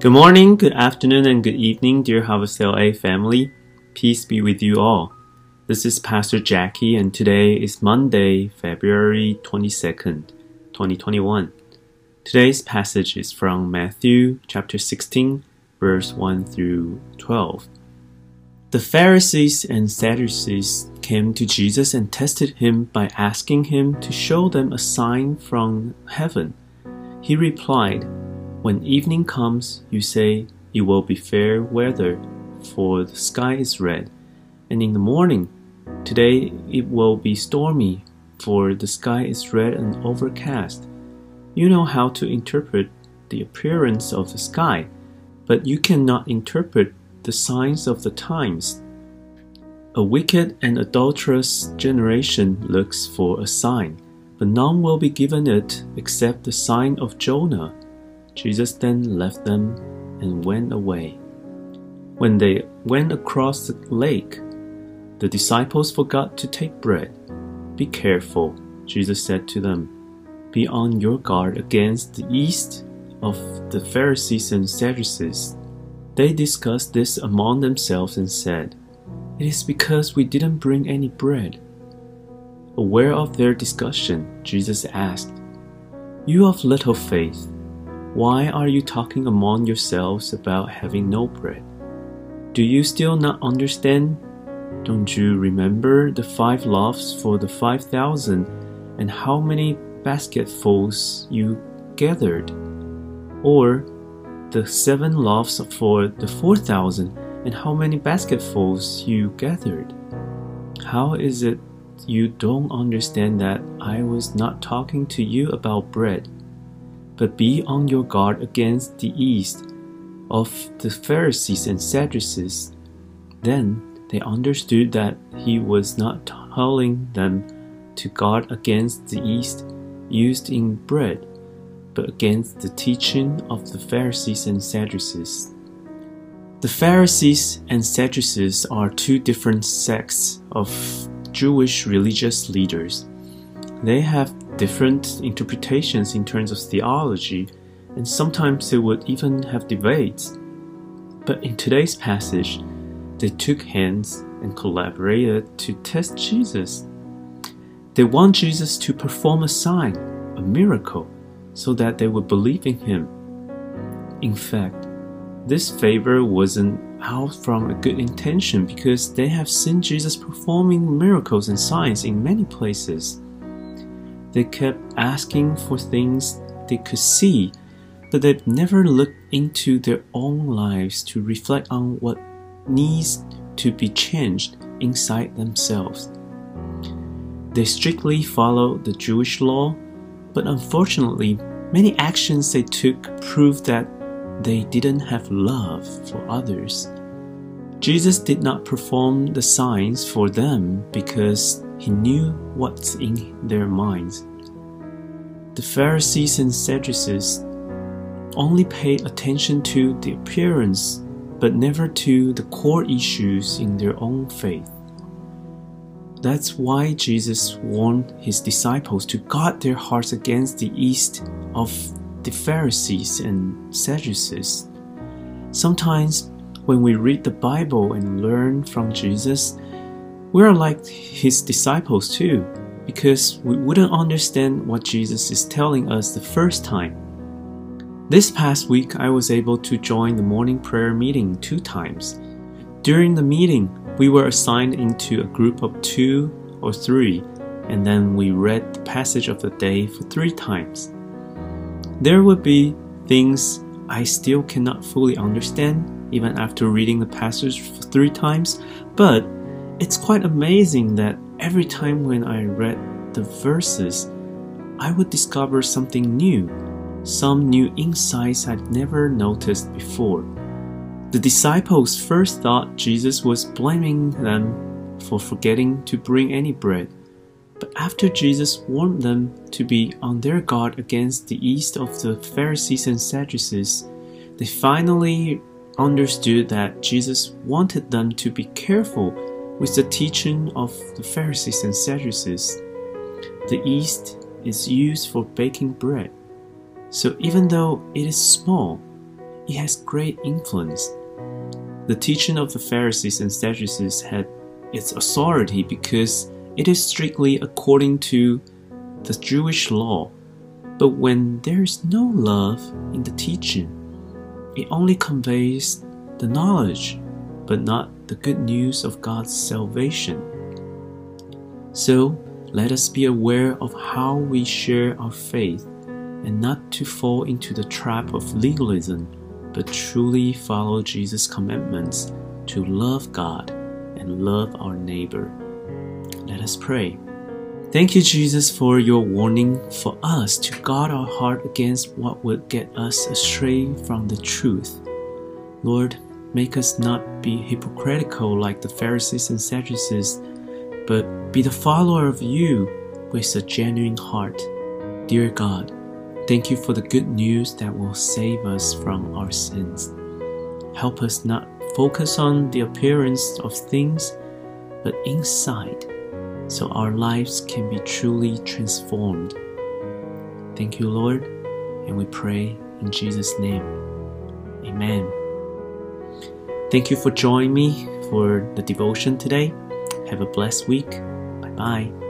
Good morning, good afternoon, and good evening, dear Harvest LA family. Peace be with you all. This is Pastor Jackie, and today is Monday, February 22nd, 2021. Today's passage is from Matthew chapter 16, verse 1 through 12. The Pharisees and Sadducees came to Jesus and tested him by asking him to show them a sign from heaven. He replied, When evening comes, you say, It will be fair weather, for the sky is red. And in the morning, Today it will be stormy, for the sky is red and overcast. You know how to interpret the appearance of the sky, but you cannot interpret the signs of the times. A wicked and adulterous generation looks for a sign, but none will be given it except the sign of Jonah. Jesus then left them and went away. When they went across the lake, the disciples forgot to take bread. Be careful, Jesus said to them. Be on your guard against the east of the Pharisees and Sadducees. They discussed this among themselves and said, It is because we didn't bring any bread. Aware of their discussion, Jesus asked, You of little faith, why are you talking among yourselves about having no bread? Do you still not understand don't you remember the five loaves for the five thousand, and how many basketfuls you gathered? Or the seven loaves for the four thousand, and how many basketfuls you gathered? How is it you don't understand that I was not talking to you about bread? But be on your guard against the east of the Pharisees and Sadducees. Then they understood that he was not telling them to guard against the yeast used in bread, but against the teaching of the Pharisees and Sadducees. The Pharisees and Sadducees are two different sects of Jewish religious leaders. They have different interpretations in terms of theology, and sometimes they would even have debates. But in today's passage, they took hands and collaborated to test Jesus. They want Jesus to perform a sign, a miracle, so that they would believe in him. In fact, this favor wasn't out from a good intention because they have seen Jesus performing miracles and signs in many places. They kept asking for things they could see, but they never looked into their own lives to reflect on what needs to be changed inside themselves. They strictly followed the Jewish law, but unfortunately, many actions they took proved that they didn't have love for others. Jesus did not perform the signs for them because he knew what's in their minds. The Pharisees and Sadducees only paid attention to the appearance but never to the core issues in their own faith. That's why Jesus warned his disciples to guard their hearts against the east of the Pharisees and Sadducees. Sometimes, when we read the Bible and learn from Jesus, we are like his disciples too, because we wouldn't understand what Jesus is telling us the first time. This past week, I was able to join the morning prayer meeting two times. During the meeting, we were assigned into a group of two or three, and then we read the passage of the day for three times. There would be things I still cannot fully understand, even after reading the passage for three times, but it's quite amazing that every time when I read the verses, I would discover something new some new insights I'd never noticed before. The disciples first thought Jesus was blaming them for forgetting to bring any bread. But after Jesus warned them to be on their guard against the east of the Pharisees and Sadducees, they finally understood that Jesus wanted them to be careful with the teaching of the Pharisees and Sadducees. The yeast is used for baking bread. So even though it is small, it has great influence. The teaching of the Pharisees and Sadducees had its authority because it is strictly according to the Jewish law. But when there is no love in the teaching, it only conveys the knowledge, but not the good news of God's salvation. So, let us be aware of how we share our faith and not to fall into the trap of legalism, but truly follow Jesus' commandments to love God and love our neighbor. Let us pray. Thank you, Jesus, for your warning for us to guard our heart against what would get us astray from the truth. Lord, make us not be hypocritical like the Pharisees and Sadducees, but be the follower of you with a genuine heart. Dear God, thank you for the good news that will save us from our sins. Help us not focus on the appearance of things, but inside so our lives can be truly transformed. Thank you, Lord, and we pray in Jesus' name. Amen. Thank you for joining me for the devotion today. Have a blessed week. Bye bye.